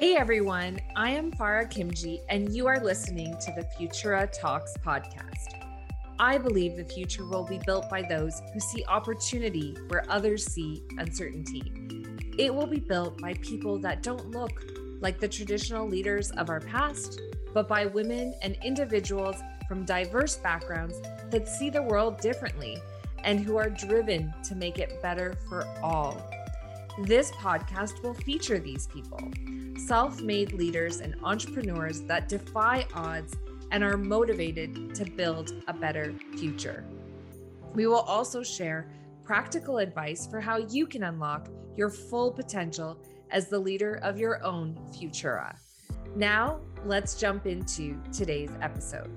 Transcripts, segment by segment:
Hey everyone, I am Farah Kimji, and you are listening to the Futura Talks podcast. I believe the future will be built by those who see opportunity where others see uncertainty. It will be built by people that don't look like the traditional leaders of our past, but by women and individuals from diverse backgrounds that see the world differently and who are driven to make it better for all. This podcast will feature these people self made leaders and entrepreneurs that defy odds and are motivated to build a better future. We will also share practical advice for how you can unlock your full potential as the leader of your own Futura. Now, let's jump into today's episode.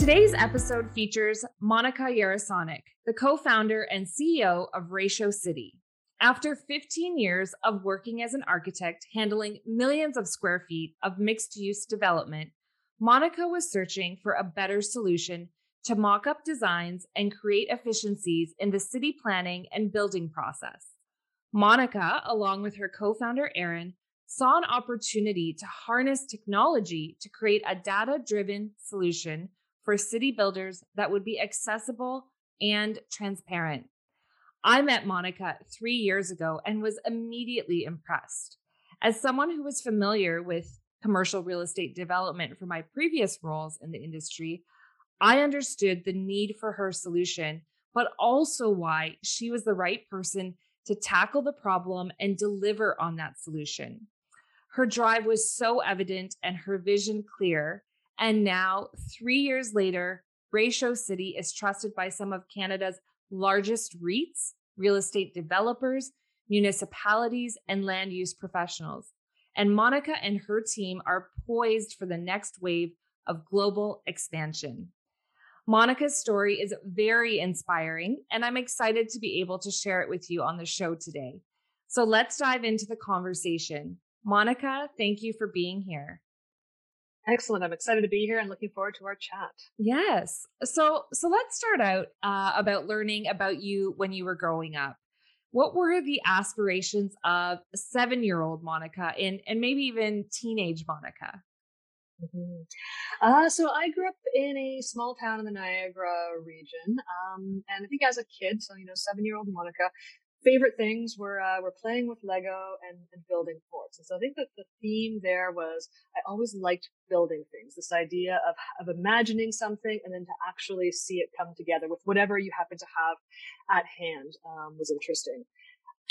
Today's episode features Monika Jaroszonek, the co founder and CEO of Ratio City. After 15 years of working as an architect handling millions of square feet of mixed use development, Monika was searching for a better solution to mock up designs and create efficiencies in the city planning and building process. Monika, along with her co founder Erin, saw an opportunity to harness technology to create a data driven solution for city builders that would be accessible and transparent. I met Monika three years ago and was immediately impressed. As someone who was familiar with commercial real estate development from my previous roles in the industry, I understood the need for her solution, but also why she was the right person to tackle the problem and deliver on that solution. Her drive was so evident and her vision clear and now, three years later, Ratio City is trusted by some of Canada's largest REITs, real estate developers, municipalities, and land use professionals. And Monika and her team are poised for the next wave of global expansion. Monika's story is very inspiring, and I'm excited to be able to share it with you on the show today. So let's dive into the conversation. Monika, thank you for being here. Excellent. I'm excited to be here and looking forward to our chat. Yes. So so let's start out uh, about learning about you when you were growing up. What were the aspirations of seven year old Monika and and maybe even teenage Monika? Mm-hmm. Uh, so I grew up in a small town in the Niagara region, um, and I think as a kid, so you know, seven year old Monika favorite things were uh, were playing with Lego and, and building forts. And so I think that the theme there was I always liked building things. This idea of of imagining something and then to actually see it come together with whatever you happen to have at hand um, was interesting.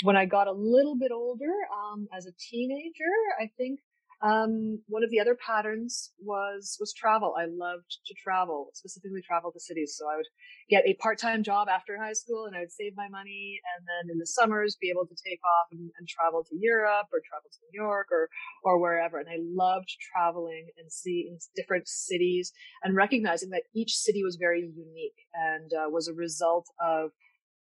When I got a little bit older, um, as a teenager, I think um, one of the other patterns was was travel. I loved to travel, specifically travel to cities. So I would get a part time job after high school, and I would save my money, and then in the summers be able to take off and, and travel to Europe or travel to New York or or wherever. And I loved traveling and seeing different cities and recognizing that each city was very unique and uh, was a result of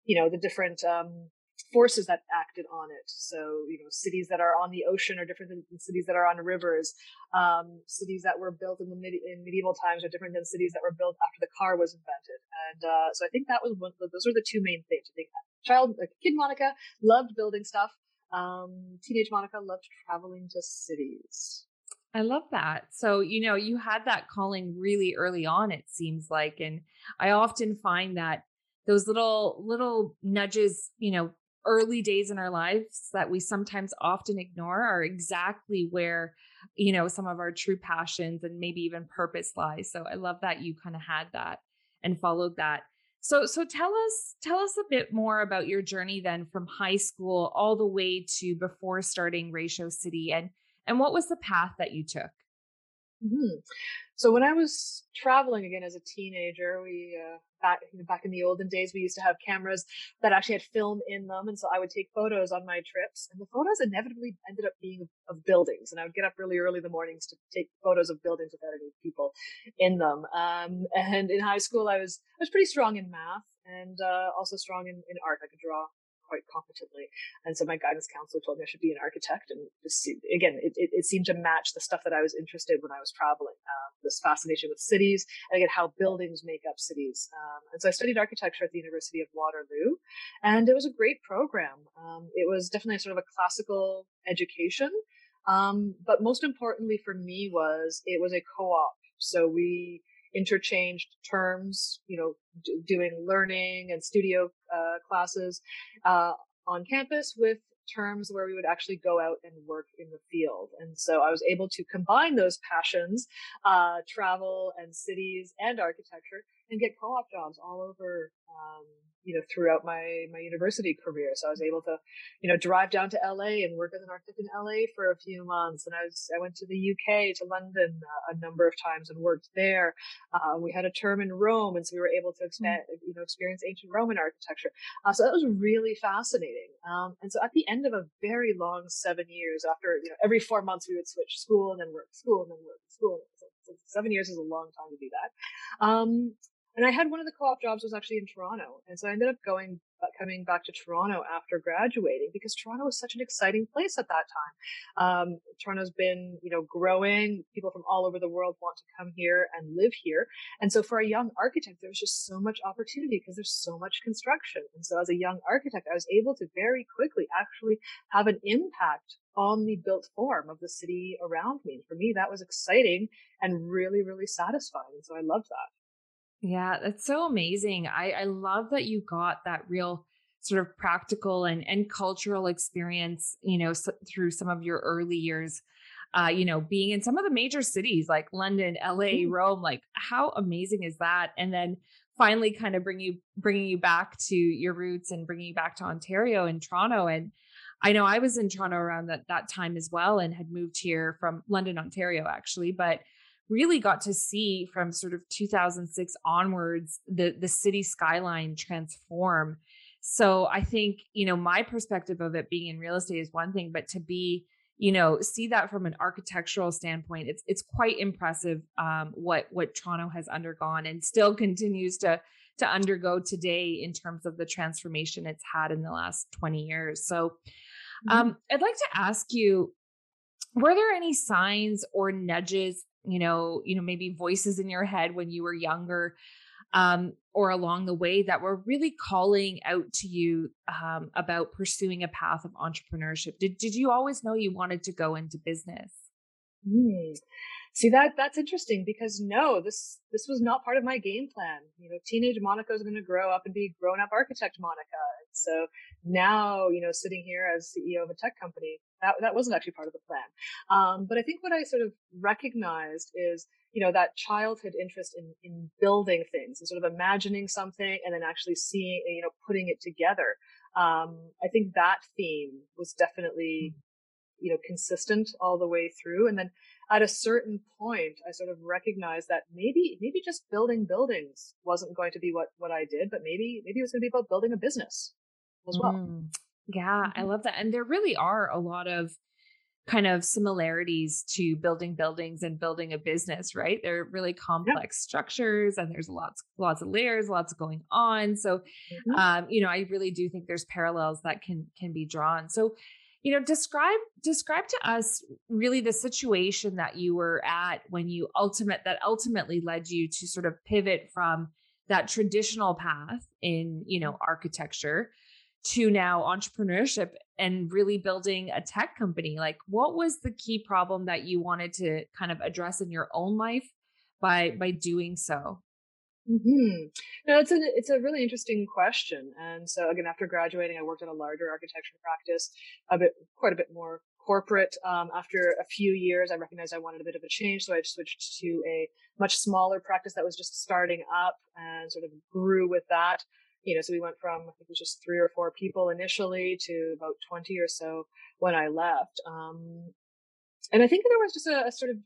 you know the different um, forces that acted on it. So, you know, cities that are on the ocean are different than cities that are on rivers. Um, cities that were built in the mid- in medieval times are different than cities that were built after the car was invented. And uh, so, I think that was one. Those are the two main things. I think child, kid Monika, loved building stuff. Um, teenage Monika loved traveling to cities. I love that. So, you know, you had that calling really early on, it seems like. And I often find that those little little nudges you know early days in our lives that we sometimes often ignore are exactly where you know some of our true passions and maybe even purpose lies so i love that you kind of had that and followed that. So so tell us tell us a bit more about your journey then from high school all the way to before starting ratio city and and what was the path that you took mm-hmm. So when I was traveling again as a teenager, we uh, back you know, back in the olden days, we used to have cameras that actually had film in them, and so I would take photos on my trips, and the photos inevitably ended up being of, buildings, and I would get up really early in the mornings to take photos of buildings without any people in them. Um, and in high school, I was I was pretty strong in math and uh, also strong in, in art. I could draw quite competently. And so my guidance counselor told me I should be an architect. And just again, it, it, it seemed to match the stuff that I was interested in when I was traveling. Um, this fascination with cities and again, how buildings make up cities. Um, and so I studied architecture at the University of Waterloo and it was a great program. Um, it was definitely sort of a classical education. Um, but most importantly for me was it was a co-op. So we interchanged terms, you know, d- doing learning and studio uh, classes uh, on campus with terms where we would actually go out and work in the field. And so I was able to combine those passions, uh, travel and cities and architecture and get co-op jobs all over um, you know, throughout my, my university career. So I was able to, you know, drive down to LA and work as an architect in LA for a few months. And I was, I went to the UK, to London uh, a number of times and worked there. Uh, we had a term in Rome. And so we were able to expand, you know, experience ancient Roman architecture. Uh, so that was really fascinating. Um, and so at the end of a very long seven years after, you know, every four months we would switch school and then work, school and then work, school. Seven years is a long time to do that. Um, and I had one of the co-op jobs was actually in Toronto. And so I ended up going, uh, coming back to Toronto after graduating because Toronto was such an exciting place at that time. Um, Toronto's been, you know, growing. People from all over the world want to come here and live here. And so for a young architect, there was just so much opportunity because there's so much construction. And so as a young architect, I was able to very quickly actually have an impact on the built form of the city around me. For me, that was exciting and really, really satisfying. And so I loved that. Yeah, that's so amazing. I, I love that you got that real sort of practical and, and cultural experience, you know, so, through some of your early years, uh, you know, being in some of the major cities like London, LA, mm. Rome, like how amazing is that? And then finally kind of bring you, bringing you back to your roots and bringing you back to Ontario and Toronto. And I know I was in Toronto around that, that time as well and had moved here from London, Ontario, actually, but really got to see from sort of 2006 onwards the the city skyline transform so i think you know my perspective of it being in real estate is one thing but to be you know see that from an architectural standpoint it's it's quite impressive um, what what toronto has undergone and still continues to to undergo today in terms of the transformation it's had in the last 20 years so um, mm-hmm. i'd like to ask you were there any signs or nudges you know, you know, maybe voices in your head when you were younger um, or along the way that were really calling out to you um, about pursuing a path of entrepreneurship? Did did you always know you wanted to go into business? Mm. See that that's interesting because no, this this was not part of my game plan. You know, teenage Monika is going to grow up and be grown up architect Monika. And so now, you know, sitting here as CEO of a tech company, that that wasn't actually part of the plan. Um, but I think what I sort of recognized is, you know, that childhood interest in in building things and sort of imagining something and then actually seeing, you know, putting it together. Um, I think that theme was definitely, hmm. you know, consistent all the way through. And then at a certain point, I sort of recognized that maybe, maybe just building buildings wasn't going to be what, what I did, but maybe, maybe it was going to be about building a business as well. Mm, yeah, I mm-hmm. love that. And there really are a lot of kind of similarities to building buildings and building a business, right? They're really complex structures and there's lots, lots of layers, lots of going on. So, mm-hmm. um, you know, I really do think there's parallels that can, can be drawn. So, you know describe describe to us really the situation that you were at when you ultimate that ultimately led you to sort of pivot from that traditional path in you know architecture to now entrepreneurship and really building a tech company like what was the key problem that you wanted to kind of address in your own life by by doing so Mm-hmm. No, it's a it's a really interesting question. And so again, after graduating, I worked at a larger architecture practice, a bit quite a bit more corporate. Um, after a few years, I recognized I wanted a bit of a change, so I switched to a much smaller practice that was just starting up and sort of grew with that. You know, so we went from I think it was just three or four people initially to about twenty or so when I left. Um, and I think there was just a, a sort of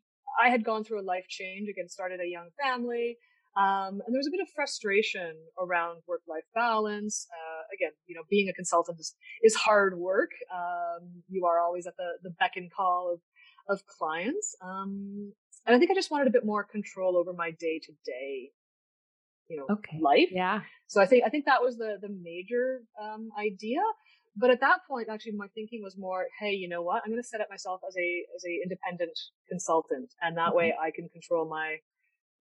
I had gone through a life change. Again, started a young family um, and there was a bit of frustration around work life balance. Uh, again, you know, being a consultant is, is hard work. Um, you are always at the, the beck and call of, of clients. Um, and I think I just wanted a bit more control over my day to day, you know, okay. life. Yeah. So I think, I think that was the, the major, um, idea. but at that point, actually, my thinking was more, hey, you know what? I'm going to set up myself as a as a independent consultant, and that mm-hmm. way I can control my,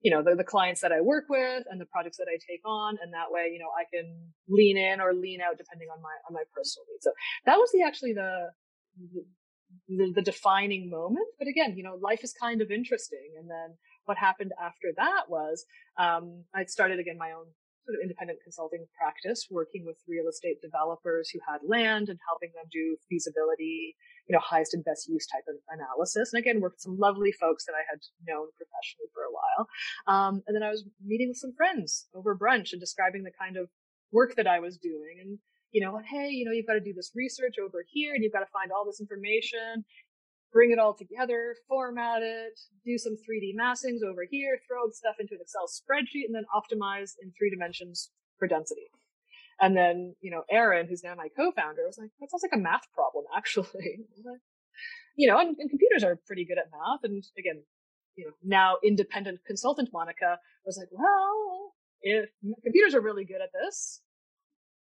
you know, the, the clients that I work with and the projects that I take on, and that way, you know, I can lean in or lean out depending on my on my personal needs. So that was the actually the the, the defining moment. But again, you know, life is kind of interesting, and then what happened after that was um, I started again my own sort of independent consulting practice, working with real estate developers who had land and helping them do feasibility, you know, highest and best use type of analysis. And again, worked with some lovely folks that I had known professionally for a while. Um, and then I was meeting with some friends over brunch and describing the kind of work that I was doing. And you know, hey, you know, you've got to do this research over here and you've got to find all this information bring it all together, format it, do some 3D massings over here, throw stuff into an Excel spreadsheet, and then optimize in three dimensions for density. And then, you know, Erin, who's now my co-founder, was like, that sounds like a math problem, actually. you know, and, and, computers are pretty good at math. And again, you know, now independent consultant Monika was like, well, if computers are really good at this,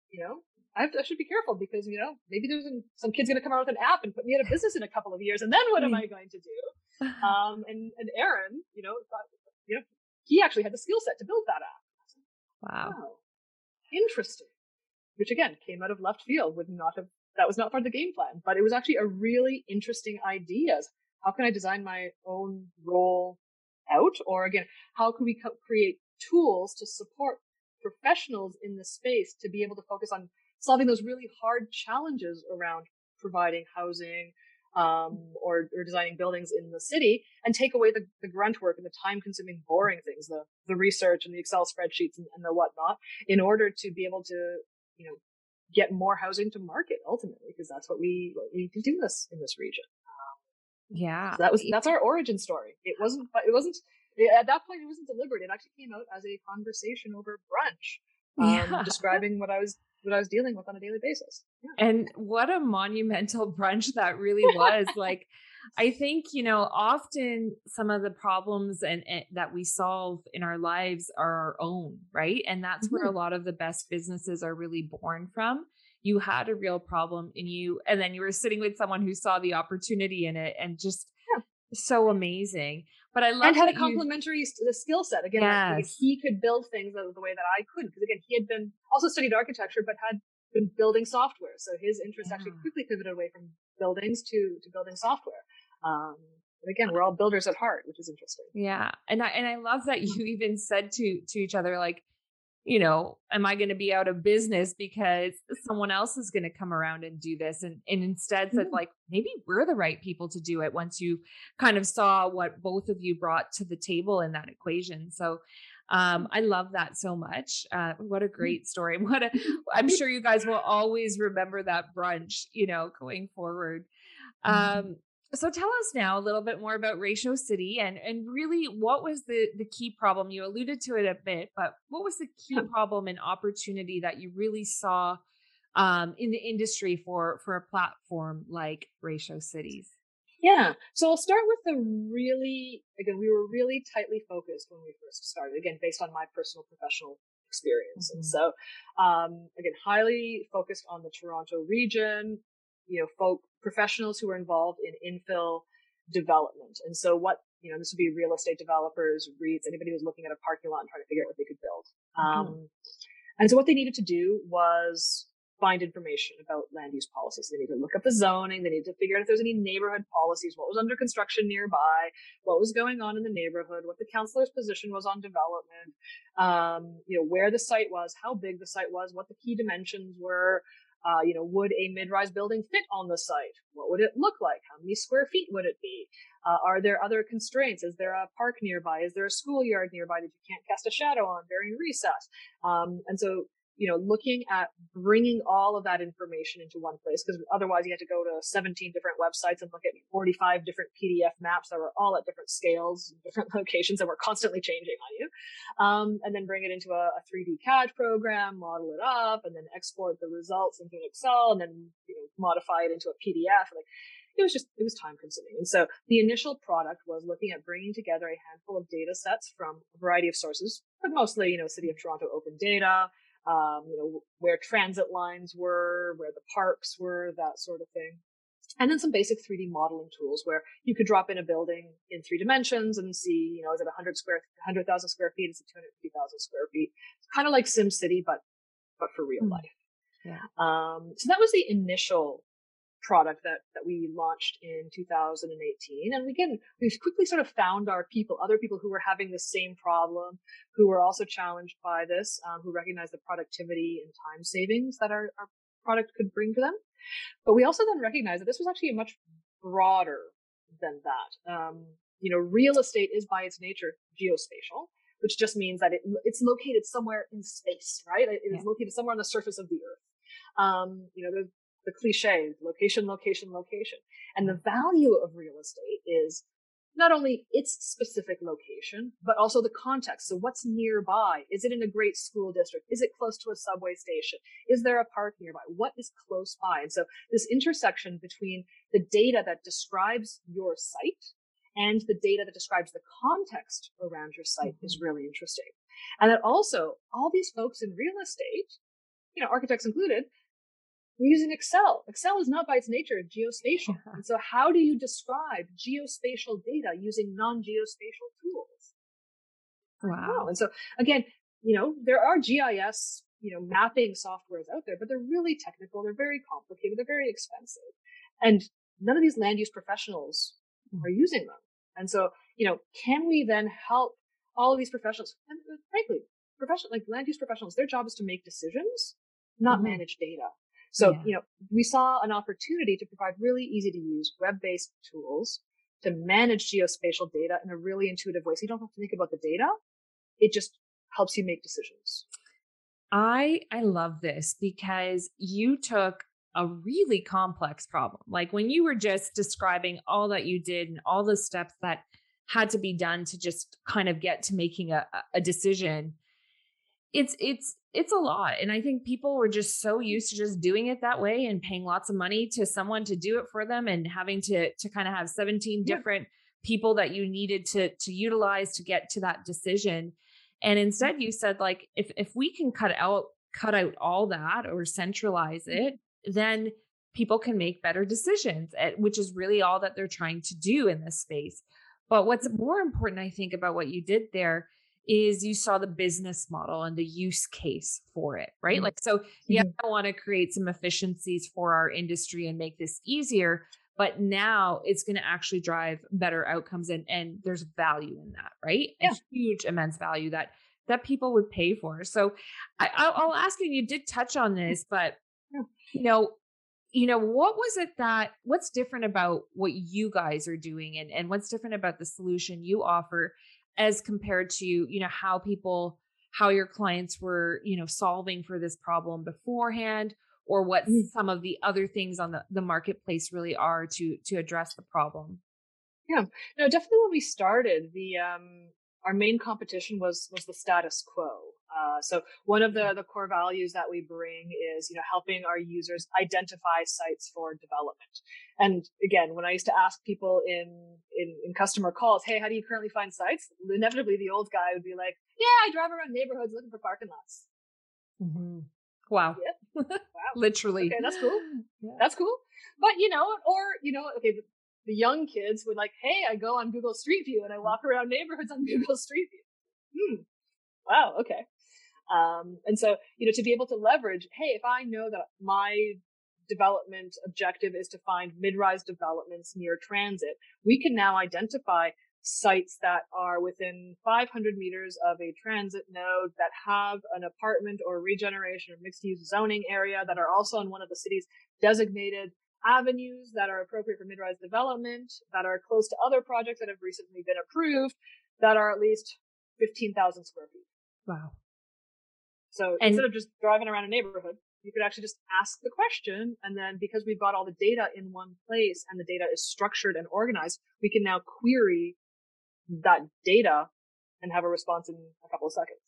you know, I, to, I, should be careful because you know maybe there's an, some kid's going to come out with an app and put me out of business in a couple of years, and then what am I going to do? Um, and and Erin, you know, thought, you know, he actually had the skill set to build that app. Wow. wow, interesting. Which again came out of left field. Would not have that was not part of the game plan, but it was actually a really interesting idea. How can I design my own role out? Or again, how can we co- create tools to support professionals in the space to be able to focus on solving those really hard challenges around providing housing um, or, or designing buildings in the city and take away the, the grunt work and the time consuming boring things the, the research and the excel spreadsheets and, and the whatnot in order to be able to you know get more housing to market ultimately because that's what we what we do this in this region. Yeah. So that was that's our origin story. It wasn't it wasn't at that point it wasn't deliberate. It actually came out as a conversation over brunch um, yeah. describing what i was what I was dealing with on a daily basis. Yeah. And what a monumental brunch that really was. like, I think, you know, often some of the problems and, and, that we solve in our lives are our own, right? And that's mm-hmm. where a mm-hmm. lot of the best businesses are really born from. You had a real problem and you, and then you were sitting with someone who saw the opportunity in it and just. So amazing. But I love and had a complementary you... skill set. Again, yes. like, he could build things the way that I couldn't. Because again, he had been also studied architecture, but had been building software. So his interest yeah. actually quickly pivoted away from buildings to to building software. Um, but again, we're all builders at heart, which is interesting. Yeah, and I and I love that you even said to to each other like, you know, am I going to be out of business because someone else is going to come around and do this? And, and instead said, mm-hmm. like, maybe we're the right people to do it once you kind of saw what both of you brought to the table in that equation. So um, I love that so much. Uh, what a mm-hmm. great story. What a, I'm sure you guys will always remember that brunch, you know, going forward. Mm-hmm. Um, so tell us now a little bit more about Ratio City and and really what was the the key problem? You alluded to it a bit, but what was the key problem and opportunity that you really saw um, in the industry for for a platform like Ratio Cities? Yeah. So I'll start with the really again, we were really tightly focused when we first started, again, based on my personal professional experience. Mm-hmm. And so um, again, highly focused on the Toronto region, you know, folk professionals who are involved in infill development. And so what, you know, this would be real estate developers, REITs, anybody who's looking at a parking lot and trying to figure out what they could build. Mm-hmm. Um, and so what they needed to do was find information about land use policies. They need to look up the zoning. They need to figure out if there's any neighborhood policies, what was under construction nearby, what was going on in the neighborhood, what the councilor's position was on development, um, you know, where the site was, how big the site was, what the key dimensions were, uh, you know, would a mid-rise building fit on the site? What would it look like? How many square feet would it be? Uh, are there other constraints? Is there a park nearby? Is there a schoolyard nearby that you can't cast a shadow on during recess? Um, and so you know, looking at bringing all of that information into one place, because otherwise you had to go to 17 different websites and look at 45 different PDF maps that were all at different scales, different locations that were constantly changing on you. Um, and then bring it into a, a, 3D CAD program, model it up, and then export the results into Excel, and then you know, modify it into a PDF. Like, it was just it was time consuming and so the initial product was looking at bringing together a handful of data sets from a variety of sources but mostly you know city of toronto open data um, you know, where transit lines were, where the parks were, that sort of thing. And then some basic 3D modeling tools where you could drop in a building in three dimensions and see, you know, is it 100 square, 100,000 square feet? Is it 250,000 square feet? It's kind of like SimCity, but, but for real mm-hmm. life. Yeah. Um, so that was the initial product that, that we launched in 2018. And again, we've quickly sort of found our people, other people who were having the same problem, who were also challenged by this, um, who recognize the productivity and time savings that our, our product could bring to them. But we also then recognized that this was actually much broader than that. Um, you know, real estate is by its nature geospatial, which just means that it, it's located somewhere in space, right? It, yeah. is located somewhere on the surface of the earth. Um, you know, the, the cliche, location, location, location. And the value of real estate is not only its specific location, but also the context. So what's nearby? Is it in a great school district? Is it close to a subway station? Is there a park nearby? What is close by? And so this intersection between the data that describes your site and the data that describes the context around your site mm-hmm. is really interesting. And that also all these folks in real estate, you know, architects included, we're using Excel. Excel is not by its nature geospatial. And so how do you describe geospatial data using non-geospatial tools? Wow. And so again, you know, there are GIS, you know, mapping softwares out there, but they're really technical. They're very complicated. They're very expensive. And none of these land use professionals are mm. using them. And so, you know, can we then help all of these professionals? And uh, frankly, professional, like land use professionals, their job is to make decisions, not mm-hmm. manage data. So, yeah. you know, we saw an opportunity to provide really easy to use web-based tools to manage geospatial data in a really intuitive way. So you don't have to think about the data. It just helps you make decisions. I I love this because you took a really complex problem. Like when you were just describing all that you did and all the steps that had to be done to just kind of get to making a, a decision, it's it's it's a lot and i think people were just so used to just doing it that way and paying lots of money to someone to do it for them and having to to kind of have 17 yeah. different people that you needed to to utilize to get to that decision and instead you said like if if we can cut out cut out all that or centralize mm-hmm. it then people can make better decisions eh, which is really all that they're trying to do in this space but what's more important i think about what you did there is you saw the business model and the use case for it, right? Mm-hmm. Like, so yeah, mm-hmm. I want to create some efficiencies for our industry and make this easier, but now it's going to actually drive better outcomes and and there's value in that, right? Yeah. A huge, immense value that that people would pay for. So I, I'll ask you. You did touch on this, but you know, you know what was it that what's different about what you guys are doing and and what's different about the solution you offer as compared to you know how people how your clients were you know solving for this problem beforehand or what mm. some of the other things on the, the marketplace really are to to address the problem. Yeah. No definitely when we started the um our main competition was was the status quo uh, so one of the, the core values that we bring is, you know, helping our users identify sites for development. And again, when I used to ask people in, in, in customer calls, Hey, how do you currently find sites? Inevitably the old guy would be like, yeah, I drive around neighborhoods looking for parking lots. Mm-hmm. Wow. Yep. Wow. Literally. Okay. That's cool. Yeah. That's cool. But you know, or, you know, okay, the, the young kids would like, Hey, I go on Google Street View and I walk around neighborhoods on Google Street View. Hmm. Wow. Okay. Um, and so, you know, to be able to leverage, hey, if I know that my development objective is to find mid-rise developments near transit, we can now identify sites that are within 500 meters of a transit node that have an apartment or regeneration or mixed use zoning area that are also on one of the city's designated avenues that are appropriate for mid-rise development, that are close to other projects that have recently been approved, that are at least 15,000 square feet. Wow. So and, instead of just driving around a neighborhood, you could actually just ask the question. And then because we've got all the data in one place and the data is structured and organized, we can now query that data and have a response in a couple of seconds.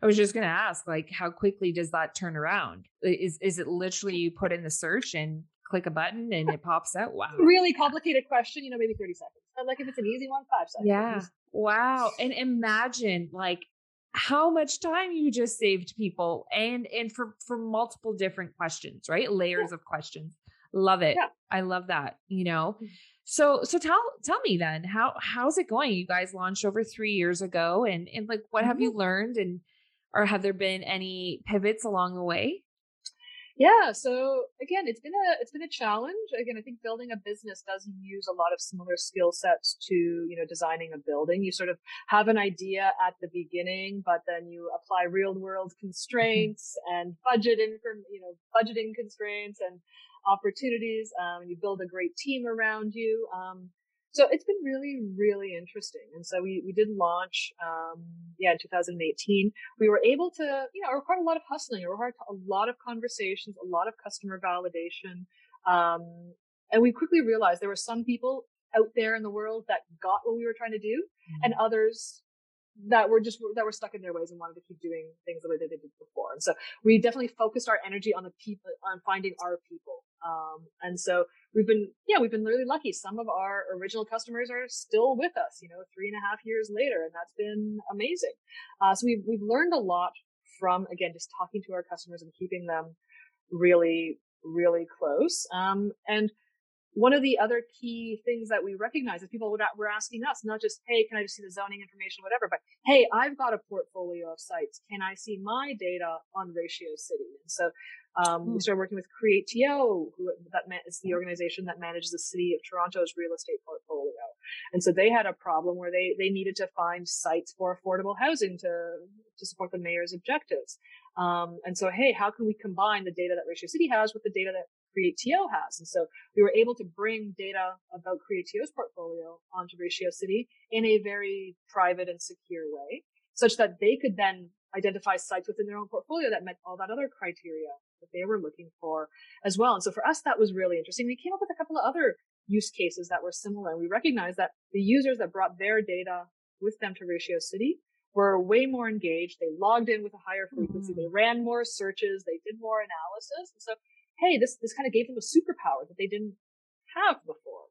I was just going to ask, like, how quickly does that turn around? Is is it literally you put in the search and click a button and it pops out? Wow. Really complicated question, you know, maybe 30 seconds. But like if it's an easy one, five seconds. Yeah. Wow. And imagine like how much time you just saved people and and for for multiple different questions right layers yeah. of questions love it yeah. i love that you know mm. so so tell tell me then how how's it going you guys launched over three years ago and and like what mm-hmm. have you learned and or have there been any pivots along the way yeah so again it's been a it's been a challenge. Again i think building a business does use a lot of similar skill sets to you know designing a building. You sort of have an idea at the beginning but then you apply real world mm-hmm. constraints and budget inform you know budgeting constraints and opportunities um, you build a great team around you. Um, so it's been really, really interesting. And so we, we did launch, um, yeah, in 2018. We were able to, you know, it required a lot of hustling, it required a lot of conversations, a lot of customer validation. Um, and we quickly realized there were some people out there in the world that got what we were trying to do mm-hmm. and others that were just that were stuck in their ways and wanted to keep doing things the way that they did before. And so we definitely focused our energy on the people on finding our people. Um, and so we've been yeah we've been really lucky. Some of our original customers are still with us, you know, three and a half years later, and that's been amazing. Uh, so we've we've learned a lot from again just talking to our customers and keeping them really really close. Um, and one of the other key things that we recognize is people were asking us, not just, hey, can I just see the zoning information, whatever, but hey, I've got a portfolio of sites. Can I see my data on Ratio City? And so um, we hmm. started working with CreateTO, who that is the organization that manages the city of Toronto's real estate portfolio. And so they had a problem where they they needed to find sites for affordable housing to to support the mayor's objectives. Um, and so, hey, how can we combine the data that Ratio City has with the data that CreateTO has. And so we were able to bring data about CreateTO's portfolio onto Ratio City in a very private and secure way, such that they could then identify sites within their own portfolio that met all that other criteria that they were looking for as well. And so for us, that was really interesting. We came up with a couple of other use cases that were similar. And We recognized that the users that brought their data with them to Ratio City were way more engaged. They logged in with a higher frequency. Mm-hmm. They ran more searches. They did more analysis. And so hey, this, this kind of gave them a superpower that they didn't have before.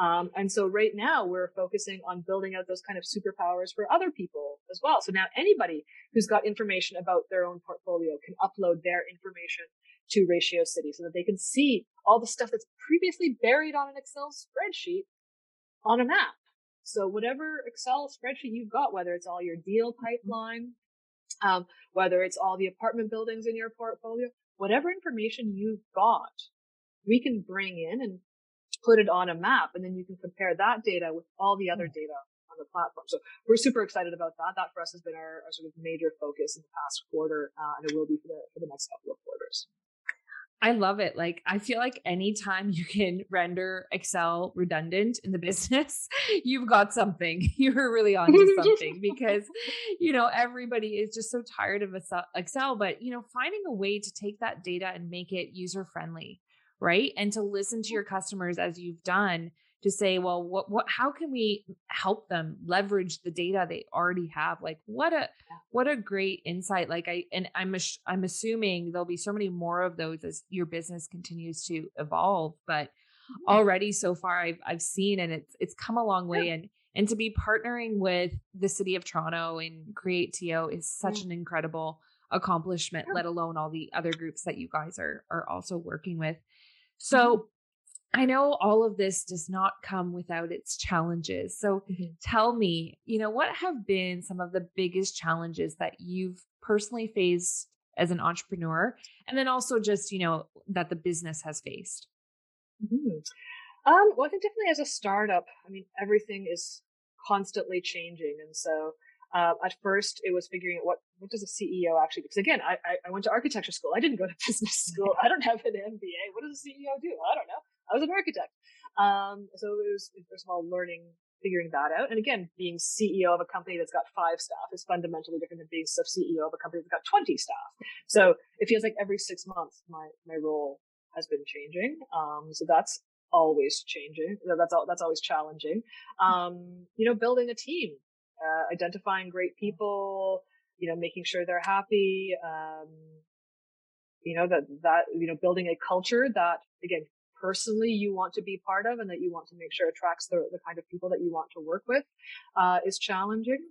Um, and so right now we're focusing on building out those kind of superpowers for other people as well. So now anybody who's got information about their own portfolio can upload their information to Ratio City so that they can see all the stuff that's previously buried on an Excel spreadsheet on a map. So whatever Excel spreadsheet you've got, whether it's all your deal pipeline, um, whether it's all the apartment buildings in your portfolio, whatever information you've got, we can bring in and put it on a map and then you can compare that data with all the other hmm. data on the platform. So we're super excited about that. That for us has been our, our sort of major focus in the past quarter, uh, and it will be for the, for the next couple of quarters. I love it. Like, I feel like anytime you can render Excel redundant in the business, you've got something. You're really onto something because, you know, everybody is just so tired of Excel. But, you know, finding a way to take that data and make it user friendly, right? And to listen to your customers as you've done to say, well, what, what, how can we help them leverage the data they already have? Like, what a, what a great insight. Like, I, and I'm, I'm assuming there'll be so many more of those as your business continues to evolve. But mm-hmm. already so far, I've, I've seen, and it's, it's come a long way. And, and to be partnering with the city of Toronto and CreateTO is such an incredible accomplishment, let alone all the other groups that you guys are, are also working with. So, mm-hmm. I know all of this does not come without its challenges. So mm-hmm. tell me, you know, what have been some of the biggest challenges that you've personally faced as an entrepreneur? And then also just, you know, that the business has faced? Mm-hmm. Um, well, I think definitely as a startup, I mean, everything is constantly changing. And so uh, at first, it was figuring out what what does a CEO actually? Because again, I, I went to architecture school. I didn't go to business school. I don't have an MBA. What does a CEO do? I don't know. I was an architect. Um, so it was, first of all, learning, figuring that out. And again, being CEO of a company that's got five staff is fundamentally different than being sub CEO of a company that's got 20 staff. So it feels like every six months, my, my role has been changing. Um, so that's always changing. That's all, that's always challenging. Um, you know, building a team, uh, identifying great people, you know, making sure they're happy, um, you know, that, that, you know, building a culture that, again, personally you want to be part of and that you want to make sure attracts the, the kind of people that you want to work with uh, is challenging.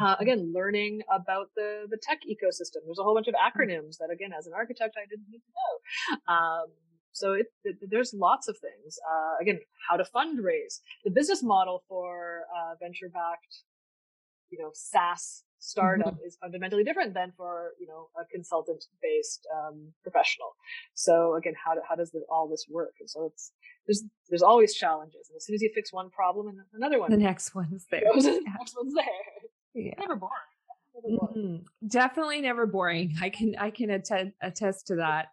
Uh, again, learning about the the tech ecosystem. There's a whole bunch of acronyms that, again, as an architect, I didn't need to know. Um, so it, it, there's lots of things. Uh, again, how to fundraise. The business model for uh, venture-backed, you know, SaaS startup mm-hmm. is fundamentally different than for you know a consultant-based um, professional. So again, how do, how does the, all this work? And so it's there's there's always challenges, and as soon as you fix one problem, and another one, the next one's there. the next one's there. Yeah. Never boring. Never boring. Mm-hmm. Definitely never boring. I can I can attest attest to that.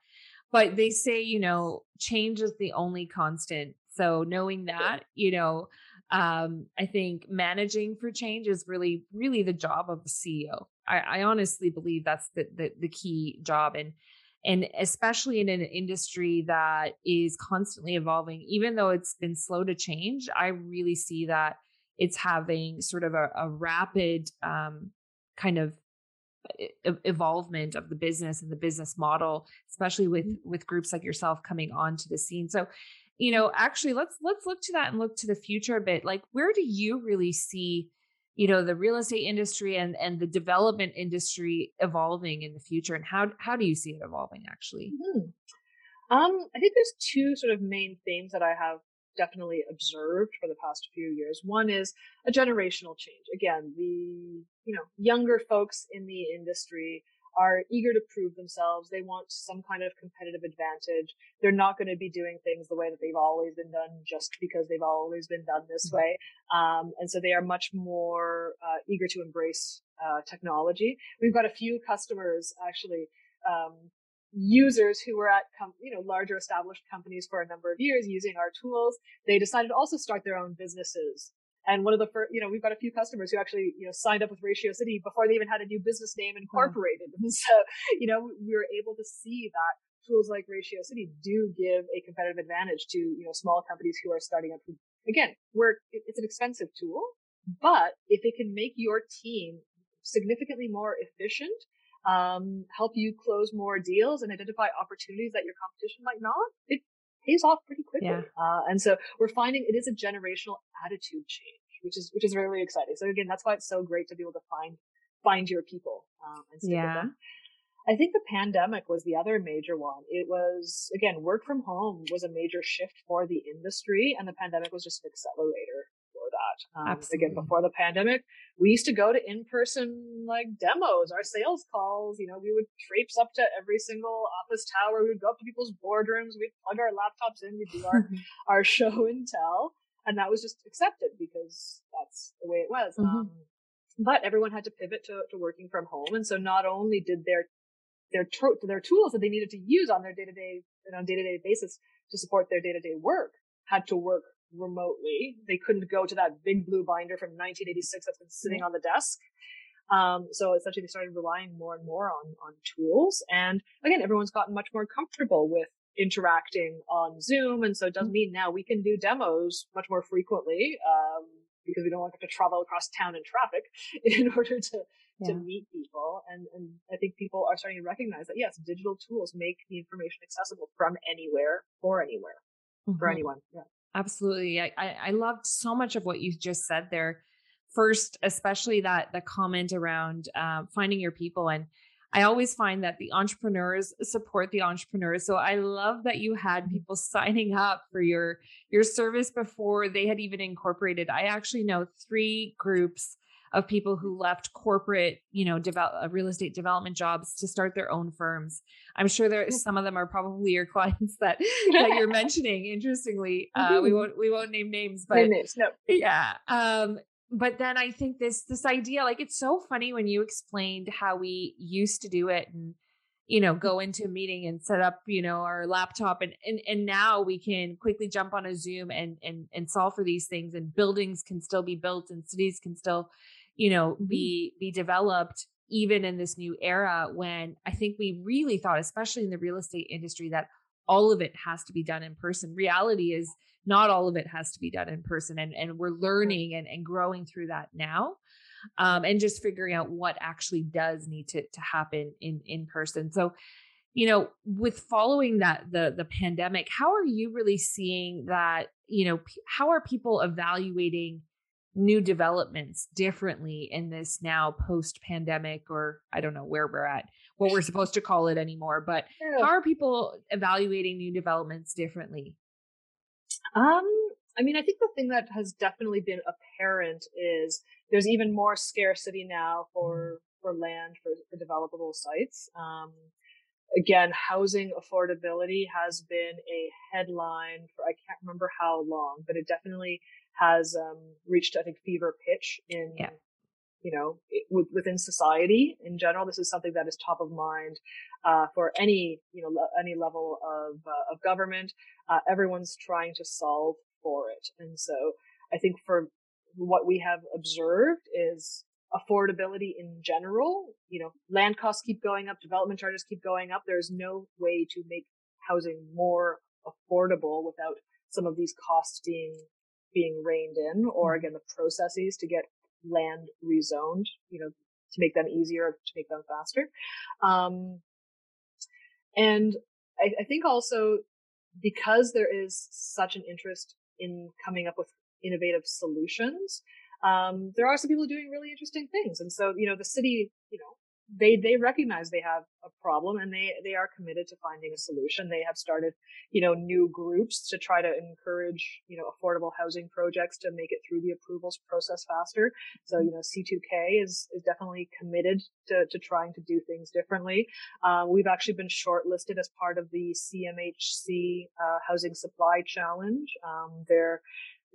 But they say, you know, change is the only constant. So knowing that, you know, um, I think managing for change is really, really the job of the CEO. I, I honestly believe that's the, the the key job. And and especially in an industry that is constantly evolving even though it's been slow to change i really see that it's having sort of a, a rapid um, kind of evolvement of the business and the business model especially with mm-hmm. with groups like yourself coming onto the scene so you know actually let's let's look to that and look to the future a bit like where do you really see you know the real estate industry and and the development industry evolving in the future and how how do you see it evolving actually mm-hmm. um i think there's two sort of main themes that i have definitely observed for the past few years. One is a generational change. Again, the you know younger folks in the industry are eager to prove themselves. They want some kind of competitive advantage. They're not going to be doing things the way that they've always been done just because they've always been done this mm-hmm. way. Um, and so they are much more uh, eager to embrace uh, technology. We've got a few customers actually um, users who were at com- you know larger established companies for a number of years using our tools they decided to also start their own businesses and one of the first you know we've got a few customers who actually you know signed up with ratio city before they even had a new business name hmm. incorporated mm. and so you know we were able to see that tools like ratio city do give a competitive advantage to you know small companies who are starting up again where it's an expensive tool but if it can make your team significantly more efficient um, help you close more deals and identify opportunities that your competition might not, it pays off pretty quickly. Yeah. Uh, and so we're finding it is a generational attitude change, which is which is really exciting. So again, that's why it's so great to be able to find find your people um, and stick yeah. with them. I think the pandemic was the other major one. It was again work from home was a major shift for the industry, and the pandemic was just an accelerator that. Um, Absolutely. Again, before the pandemic, we used to go to in-person like demos, our sales calls. You know, we would traipse up to every single office tower. We would go up to people's boardrooms. We'd plug our laptops in. We'd do our our show and tell, and that was just accepted because that's the way it was. Mm-hmm. Um, but everyone had to pivot to, to working from home, and so not only did their their their tools that they needed to use on their day to day and on day to day basis to support their day to day work had to work remotely. They couldn't go to that big blue binder from 1986 that's been sitting on the desk. Um, so essentially they started relying more and more on, on tools. And again, everyone's gotten much more comfortable with interacting on Zoom. And so it does mm-hmm. mean now we can do demos much more frequently, um, because we don't have to travel across town in traffic in order to, yeah. to meet people. And, and I think people are starting to recognize that yes, digital tools make the information accessible from anywhere for anywhere mm-hmm. for anyone. Yeah. Absolutely. I, I, I loved so much of what you just said there. First, especially that the comment around uh, finding your people. And I always find that the entrepreneurs support the entrepreneurs. So I love that you had mm-hmm. people signing up for your your service before they had even incorporated. I actually know three groups of people who left corporate, you know, develop uh, real estate development jobs to start their own firms. I'm sure there some of them are probably your clients that that you're mentioning. Interestingly, uh, mm-hmm. we won't we won't name names, but names, no. yeah. Um, but then I think this this idea, like it's so funny when you explained how we used to do it and you know go into a meeting and set up you know our laptop and and and now we can quickly jump on a zoom and and and solve for these things and buildings can still be built and cities can still you know mm-hmm. be be developed even in this new era when i think we really thought especially in the real estate industry that all of it has to be done in person. Reality is not all of it has to be done in person and and we're learning and, and growing through that now um, and just figuring out what actually does need to to happen in in person. So you know with following that the the pandemic how are you really seeing that you know p- how are people evaluating new developments differently in this now post pandemic or I don't know where we're at, what we're supposed to call it anymore, but how are people evaluating new developments differently? Um I mean, I think the thing that has definitely been apparent is there's even more scarcity now for for land for, for developable sites. Um, again, housing affordability has been a headline for I can't remember how long, but it definitely has um, reached I think fever pitch in yeah. you know it, within society in general. This is something that is top of mind uh, for any you know any level of uh, of government. Uh, everyone's trying to solve for it, and so I think for what we have observed is affordability in general. You know, land costs keep going up, development charges keep going up. There's no way to make housing more affordable without some of these costs being being reined in, or mm-hmm. again the processes to get land rezoned. You know, to make them easier, to make them faster. Um, and I, I think also because there is such an interest in coming up with innovative solutions, um, there are some people doing really interesting things. And so, you know, the city, you know, they they recognize they have a problem and they they are committed to finding a solution. They have started you know new groups to try to encourage you know affordable housing projects to make it through the approvals process faster. So you know c2k is is definitely committed to to trying to do things differently. Uh, we've actually been shortlisted as part of the cmhc uh, housing supply challenge. Um, they're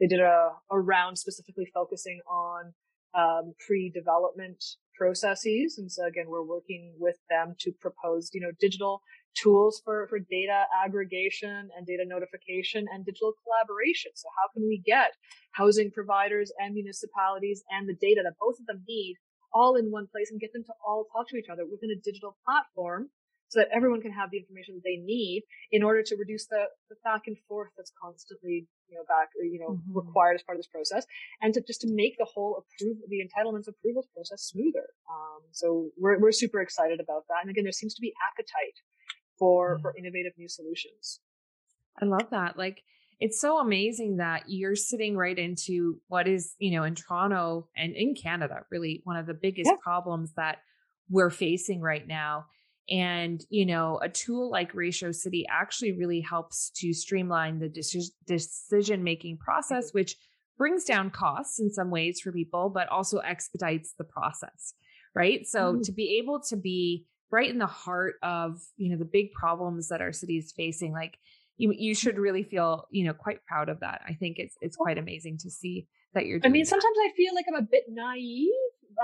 they did a, a round specifically focusing on um, pre-development processes. And so again, we're working with them to propose, you know, digital tools for, for data aggregation and data notification and digital collaboration. So how can we get housing providers and municipalities and the data that both of them need all in one place and get them to all talk to each other within a digital platform so that everyone can have the information that they need in order to reduce the, the back and forth that's constantly you know back you know mm-hmm. required as part of this process and to just to make the whole approve the entitlements approvals process smoother um, so we're, we're super excited about that and again there seems to be appetite for mm-hmm. for innovative new solutions i love that like it's so amazing that you're sitting right into what is you know in toronto and in canada really one of the biggest yeah. problems that we're facing right now and, you know, a tool like Ratio City actually really helps to streamline the decision making process, mm-hmm. which brings down costs in some ways for people, but also expedites the process. Right. So mm. to be able to be right in the heart of, you know, the big problems that our city is facing, like you, you should really feel, you know, quite proud of that. I think it's, it's quite amazing to see that you're I mean, that. sometimes I feel like I'm a bit naive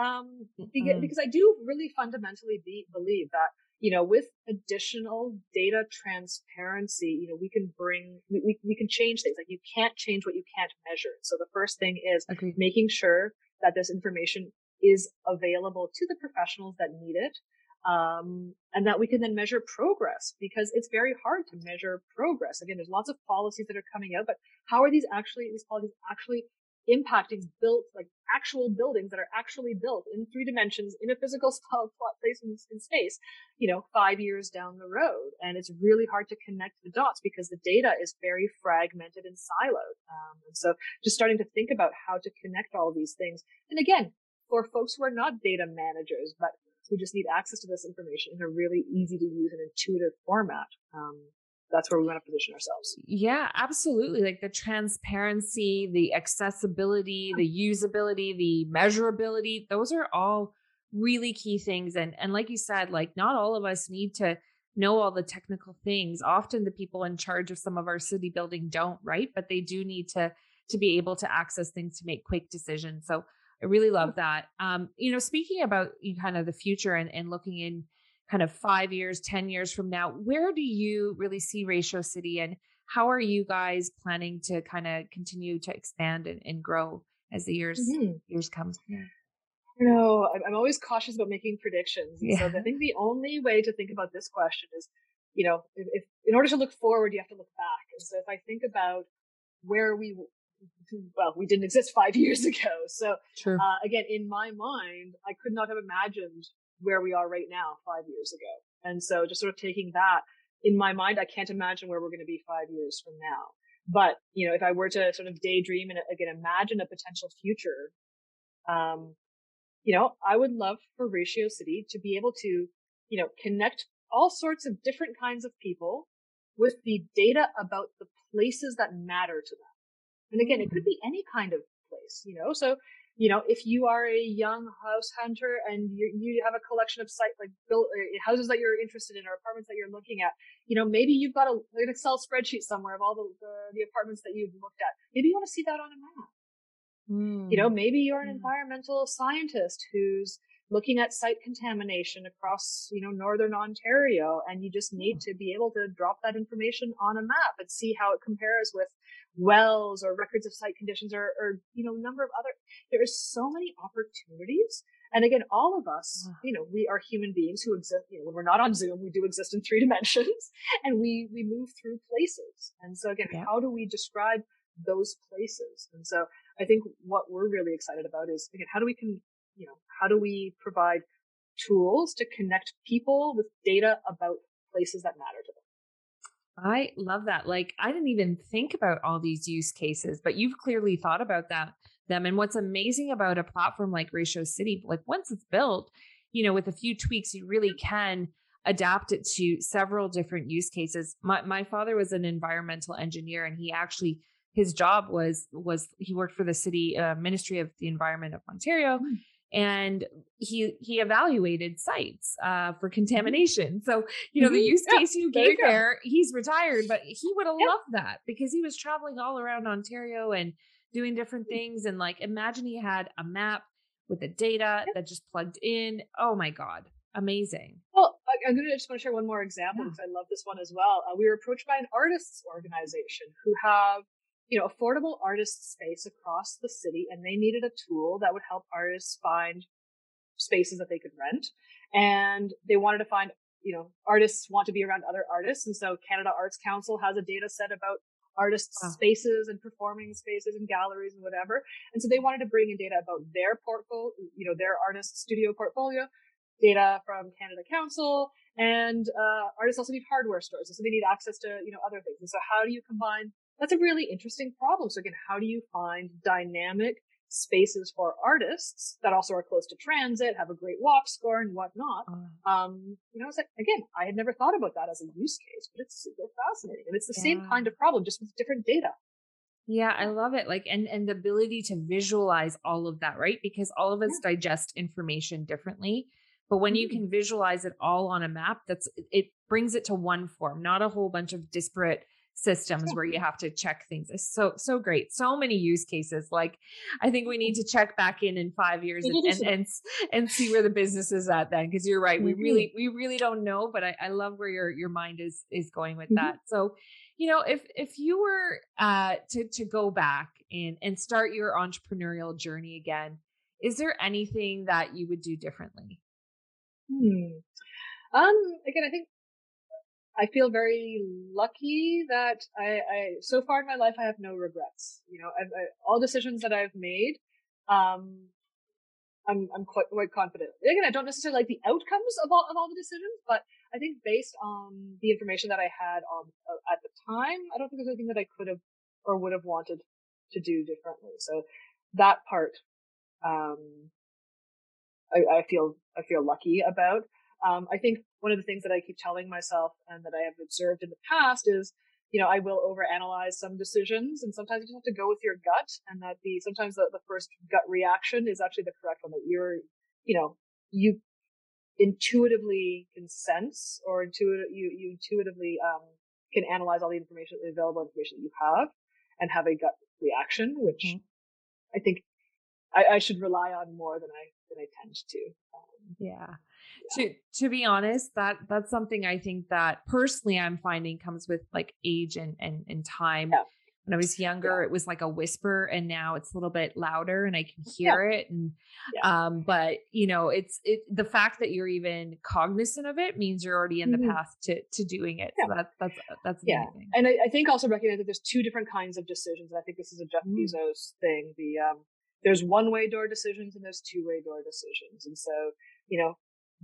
um, because, mm. because I do really fundamentally be, believe that you know, with additional data transparency, you know, we can bring, we, we can change things. Like you can't change what you can't measure. So the first thing is okay. making sure that this information is available to the professionals that need it. Um, and that we can then measure progress because it's very hard to measure progress. Again, there's lots of policies that are coming out, but how are these actually, these policies actually impacting built like actual buildings that are actually built in three dimensions in a physical place in, in space, you know, five years down the road. And it's really hard to connect the dots because the data is very fragmented and siloed. Um, and so just starting to think about how to connect all these things. And again, for folks who are not data managers, but who just need access to this information in a really easy to use and intuitive format. Um, that's where we want to position ourselves. Yeah, absolutely. Like the transparency, the accessibility, the usability, the measurability, those are all really key things and and like you said, like not all of us need to know all the technical things. Often the people in charge of some of our city building don't, right? But they do need to to be able to access things to make quick decisions. So I really love that. Um, you know, speaking about you kind of the future and, and looking in kind of five years, 10 years from now, where do you really see Ratio City and how are you guys planning to kind of continue to expand and, and grow as the years mm-hmm. years come? Yeah. No, I'm always cautious about making predictions. Yeah. So I think the only way to think about this question is, you know, if, if in order to look forward, you have to look back. And so if I think about where we well, we didn't exist five years ago. So uh, again, in my mind, I could not have imagined where we are right now five years ago. And so just sort of taking that in my mind, I can't imagine where we're going to be five years from now. But, you know, if I were to sort of daydream and again, imagine a potential future, um, you know, I would love for Ratio City to be able to, you know, connect all sorts of different kinds of people with the data about the places that matter to them. And again, it could be any kind of place, you know, so you know, if you are a young house hunter and you, you have a collection of site like built uh, houses that you're interested in or apartments that you're looking at, you know, maybe you've got a, an Excel spreadsheet somewhere of all the, the, the apartments that you've looked at. Maybe you want to see that on a map. Mm. You know, maybe you're an mm. environmental scientist who's looking at site contamination across, you know, northern Ontario, and you just need to be able to drop that information on a map and see how it compares with wells or records of site conditions or, or you know, number of other. There is so many opportunities. And again, all of us, ah. you know, we are human beings who exist, you know, when we're not on Zoom, we do exist in three dimensions and we, we move through places. And so again, yeah. how do we describe those places? And so I think what we're really excited about is, again, how do we can, you know, how do we provide tools to connect people with data about places that matter to them? I love that. Like I didn't even think about all these use cases, but you've clearly thought about that them. And what's amazing about a platform like Ratio City, like once it's built, you know, with a few tweaks, you really can adapt it to several different use cases. My my father was an environmental engineer and he actually his job was was he worked for the city uh, ministry of the environment of ontario mm and he he evaluated sites uh, for mm-hmm. contamination. So you know mm-hmm. the use case yeah, you gave there, there, he's retired, but he would have yeah. loved that because he was traveling all around Ontario and doing different mm-hmm. things. And like imagine he had a map with the data yeah. that just plugged in. Oh my god, amazing! Well, I'm gonna just want to share one more example because I love this one as well. Uh, we were approached by an artists organization who have you know, affordable artist space across the city and they needed a tool that would help artists find spaces that they could rent. And they wanted to find, you know, artists want to be around other artists. And so Canada Arts Council has a data set about artists' wow. spaces and performing spaces and galleries and whatever. And so they wanted to bring in data about their portfolio, you know, their artist studio portfolio, data from Canada Council, and uh, artists also need hardware stores, and so they need access to you know other things. And so how do you combine that's a really interesting problem. So again, how do you find dynamic spaces for artists that also are close to transit, have a great walk score and whatnot? Uh, um, you know, it's like, again, I had never thought about that as a use case, but it's super fascinating. And it's the yeah. same kind of problem, just with different data. Yeah, I love it. Like and and the ability to visualize all of that, right? Because all of us yeah. digest information differently. But when you mm-hmm. can visualize it all on a map, that's it brings it to one form, not a whole bunch of disparate systems where you have to check things. It's so so great. So many use cases. Like I think we need to check back in in 5 years and and and, and see where the business is at then because you're right. We mm-hmm. really we really don't know, but I, I love where your your mind is is going with mm-hmm. that. So, you know, if if you were uh to to go back and and start your entrepreneurial journey again, is there anything that you would do differently? Hmm. Um, again, I think I feel very lucky that I, I, so far in my life, I have no regrets. You know, I've, I, all decisions that I've made, um, I'm, I'm quite, quite confident. Again, I don't necessarily like the outcomes of all, of all the decisions, but I think based on the information that I had on, uh, at the time, I don't think there's anything that I could have or would have wanted to do differently. So that part, um, I, I feel, I feel lucky about. Um, I think one of the things that I keep telling myself and that I have observed in the past is, you know, I will overanalyze some decisions and sometimes you just have to go with your gut and that the, sometimes the, the first gut reaction is actually the correct one that you're, you know, you intuitively can sense or intuitive, you, you intuitively, um, can analyze all the information, the available information that you have and have a gut reaction, which mm-hmm. I think I, I, should rely on more than I, than I tend to. Um, yeah to to be honest that that's something i think that personally i'm finding comes with like age and and, and time yeah. when i was younger yeah. it was like a whisper and now it's a little bit louder and i can hear yeah. it and um but you know it's it the fact that you're even cognizant of it means you're already in the mm-hmm. path to to doing it so that, that's that's yeah amazing. and I, I, think also recognize that there's two different kinds of decisions and i think this is a jeff mm. bezos thing the um there's one way door decisions and there's two way door decisions and so you know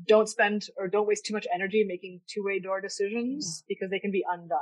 don't spend or don't waste too much energy making two-way door decisions because they can be undone.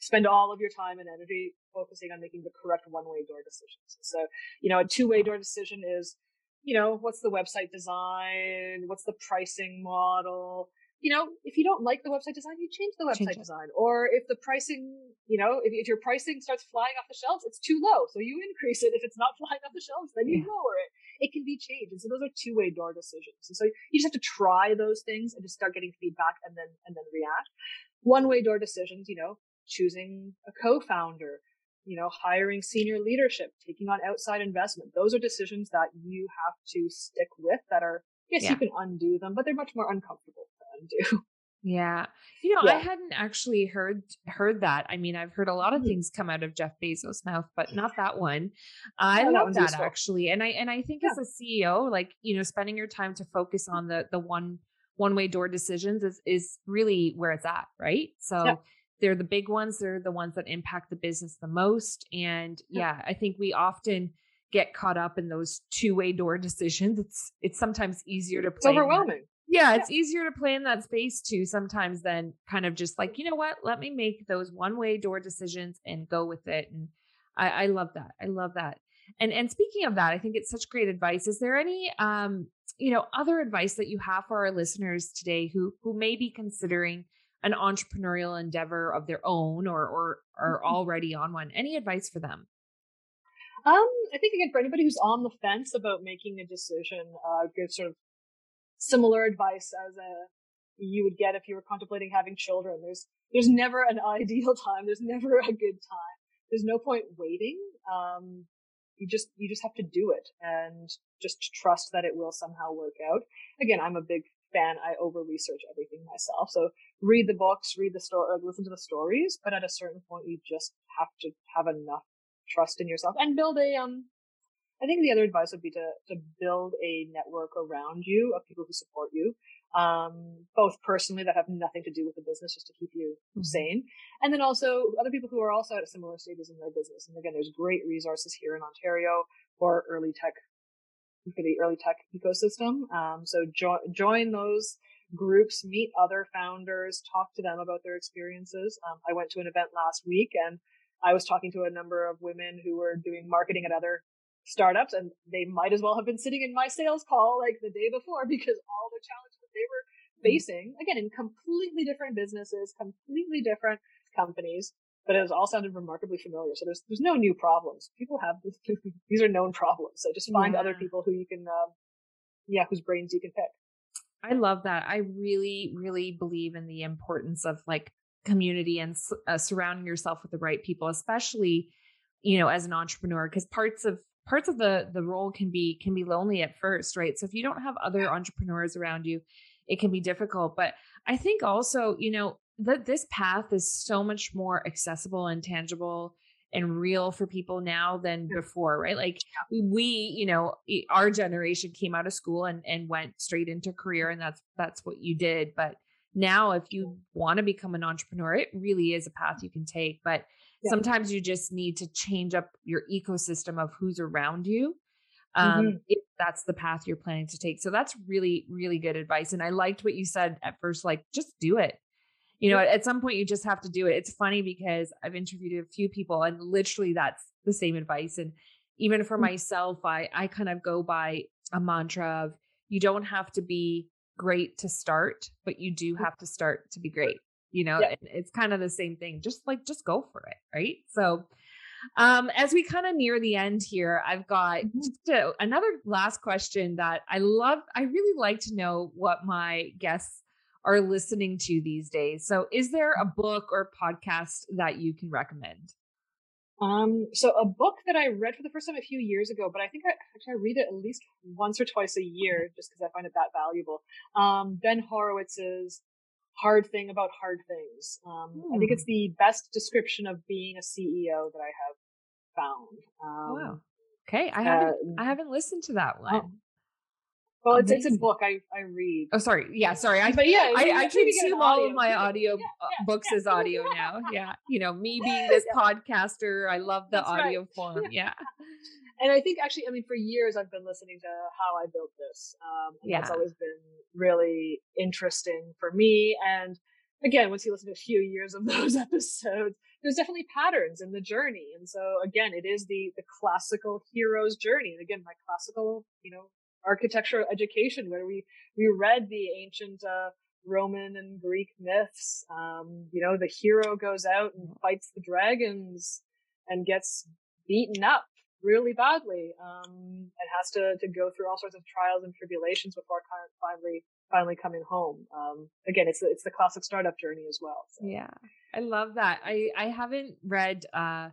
spend all of your time and energy focusing on making the correct one-way door decisions. So, you know, a two-way door decision is, you know, what's the website design? What's the pricing model? You know, if you don't like the website design, you change the website change design. Or if the pricing, you know, if, if your pricing starts flying off the shelves, it's too low. So you increase it. If it's not flying off the shelves, then you yeah. lower it. It can be changed. And so those are two way door decisions. And so you just have to try those things and just start getting feedback and then, and then react. One way door decisions, you know, choosing a co-founder, you know, hiring senior leadership, taking on outside investment. Those are decisions that you have to stick with that are, yes, yeah. you can undo them, but they're much more uncomfortable do. Yeah. You know, yeah. I hadn't actually heard heard that. I mean, I've heard a lot of mm-hmm. things come out of Jeff Bezos' mouth, but not that one. I yeah, love that, that actually. And I and I think yeah. as a CEO, like, you know, spending your time to focus on the the one one way door decisions is is really where it's at, right? So they're the big ones, they're the ones that impact the business the most. And yeah, I think we often get caught up in those two way door decisions. It's it's sometimes easier to play. It's overwhelming yeah, it's easier to play in that space too sometimes than kind of just like, you know what, let me make those one way door decisions and go with it. And I, I love that. I love that. And and speaking of that, I think it's such great advice. Is there any um, you know, other advice that you have for our listeners today who who may be considering an entrepreneurial endeavor of their own or or are mm-hmm. already on one? Any advice for them? Um, I think again for anybody who's on the fence about making a decision, uh, good sort of similar advice as a you would get if you were contemplating having children. There's there's never an ideal time. There's never a good time. There's no point waiting. Um, you just you just have to do it and just trust that it will somehow work out. Again, I'm a big fan. I over research everything myself. So read the books, read the story, listen to the stories. But at a certain point, you just have to have enough trust in yourself and build a um I think the other advice would be to, to build a network around you of people who support you, um, both personally that have nothing to do with the business, just to keep you mm-hmm. sane, and then also other people who are also at similar stages in their business. And again, there's great resources here in Ontario for early tech, for the early tech ecosystem. Um, so jo- join those groups, meet other founders, talk to them about their experiences. Um, I went to an event last week and I was talking to a number of women who were doing marketing at other startups and they might as well have been sitting in my sales call like the day before because all the challenges that they were mm-hmm. facing again in completely different businesses completely different companies but it was all sounded remarkably familiar. So there's there's no new problems. People have these are known problems. So just find yeah. other people who you can um, yeah whose brains you can pick. I love that. I really really believe in the importance of like community and uh, surrounding yourself with the right people especially you know as an entrepreneur because parts of parts of the the role can be can be lonely at first right? So if you don't have other entrepreneurs around you it can be difficult. But i think also you know that this path is so much more accessible and tangible and real for people now than before right? Like we you know our generation came out of school and and went straight into career and that's that's what you did. But now if you mm-hmm. want to become an entrepreneur it really is a path you can take. But yeah. sometimes you just need to change up your ecosystem of who's around you um, mm-hmm. if that's the path you're planning to take so that's really really good advice and i liked what you said at first like just do it you know yeah. at, some point you just have to do it it's funny because i've interviewed a few people and literally that's the same advice and even for mm-hmm. myself i i kind of go by a mantra of you don't have to be great to start but you do have to start to be great you know yeah. it's kind of the same thing just like just go for it right so um as we kind of near the end here i've got mm-hmm. another last question that i love i really like to know what my guests are listening to these days so is there a book or podcast that you can recommend um, so a book that I read for the first time a few years ago, but I think I actually I read it at least once or twice a year just because I find it that valuable. Um, ben Horowitz's hard thing about hard things. Um, hmm. I think it's hmm. the best description of being a CEO that I have found. Um, wow. Okay, I haven't uh, I haven't listened to that one. Oh. Well, it's, it's a book I, I read. Oh, sorry. Yeah, sorry. I, but yeah, I, I consume all of my audio yeah, uh, yeah, books yeah, as audio now. Yeah, you know, me being this podcaster, I love the That's audio right. form. Yeah. And I think actually, I mean, for years I've been listening to how I built this. Um, and yeah. that's always been really interesting for me. And again, once you listen to a few years of those episodes, there's definitely patterns in the journey. And so again, it is the, the classical hero's journey. And again, my classical, you know, architectural education where we, we read the ancient, uh, Roman and Greek myths. Um, you know, the hero goes out and fights the dragons and gets beaten up really badly, um, and has to, to go through all sorts of trials and tribulations before finally finally coming home. Um, again, it's the, it's the classic startup journey as well. So. Yeah, I love that. I I haven't read uh,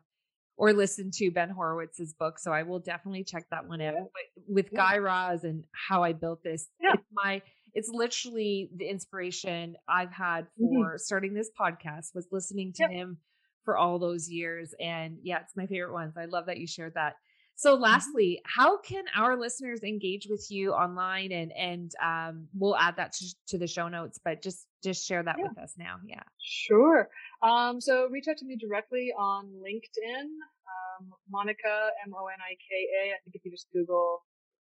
or listened to Ben Horowitz's book, so I will definitely check that one out. But with yeah. Guy Raz and how I built this, yeah. it's my it's literally the inspiration I've had mm-hmm. for mm-hmm. starting this podcast was listening to him for all those years. And yeah, it's my favorite ones. I love that you shared that. So, mm-hmm. lastly, how can our listeners engage with you online? And and um, we'll add that to, to, the show notes, but just just share that yeah. with us now. Yeah, sure. Um, so reach out to me directly on LinkedIn, um, Monika M O N I K A. I think if you just Google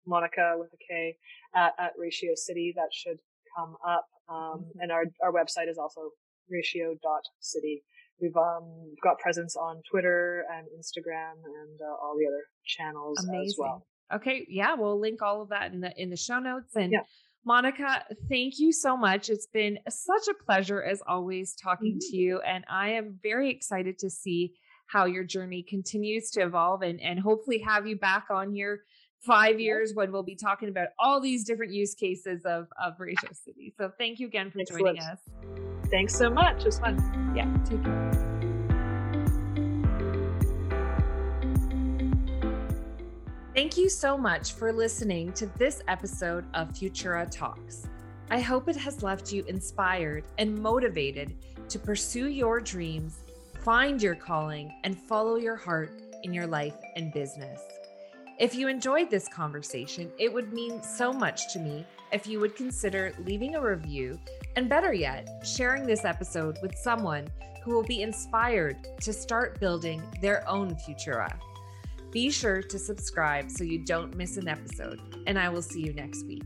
Monika with a K at, at Ratio City, that should come up. Um, mm-hmm. And our our website is also ratio.city. We've um, got presence on Twitter and Instagram and uh, all the other channels Amazing. as well. Okay, yeah, we'll link all of that in the in the show notes. And yeah. Monika, thank you so much. It's been such a pleasure as always talking mm-hmm. to you, and I am very excited to see how your journey continues to evolve and and hopefully have you back on here five years when we'll be talking about all these different use cases of of Ratio City. So thank you again for Excellent. joining us. Thanks so much. It was fun. Yeah, take care. Thank you so much for listening to this episode of Futura Talks. I hope it has left you inspired and motivated to pursue your dreams, find your calling, and follow your heart in your life and business. If you enjoyed this conversation, it would mean so much to me if you would consider leaving a review and better yet, sharing this episode with someone who will be inspired to start building their own Futura. Be sure to subscribe so you don't miss an episode, and I will see you next week.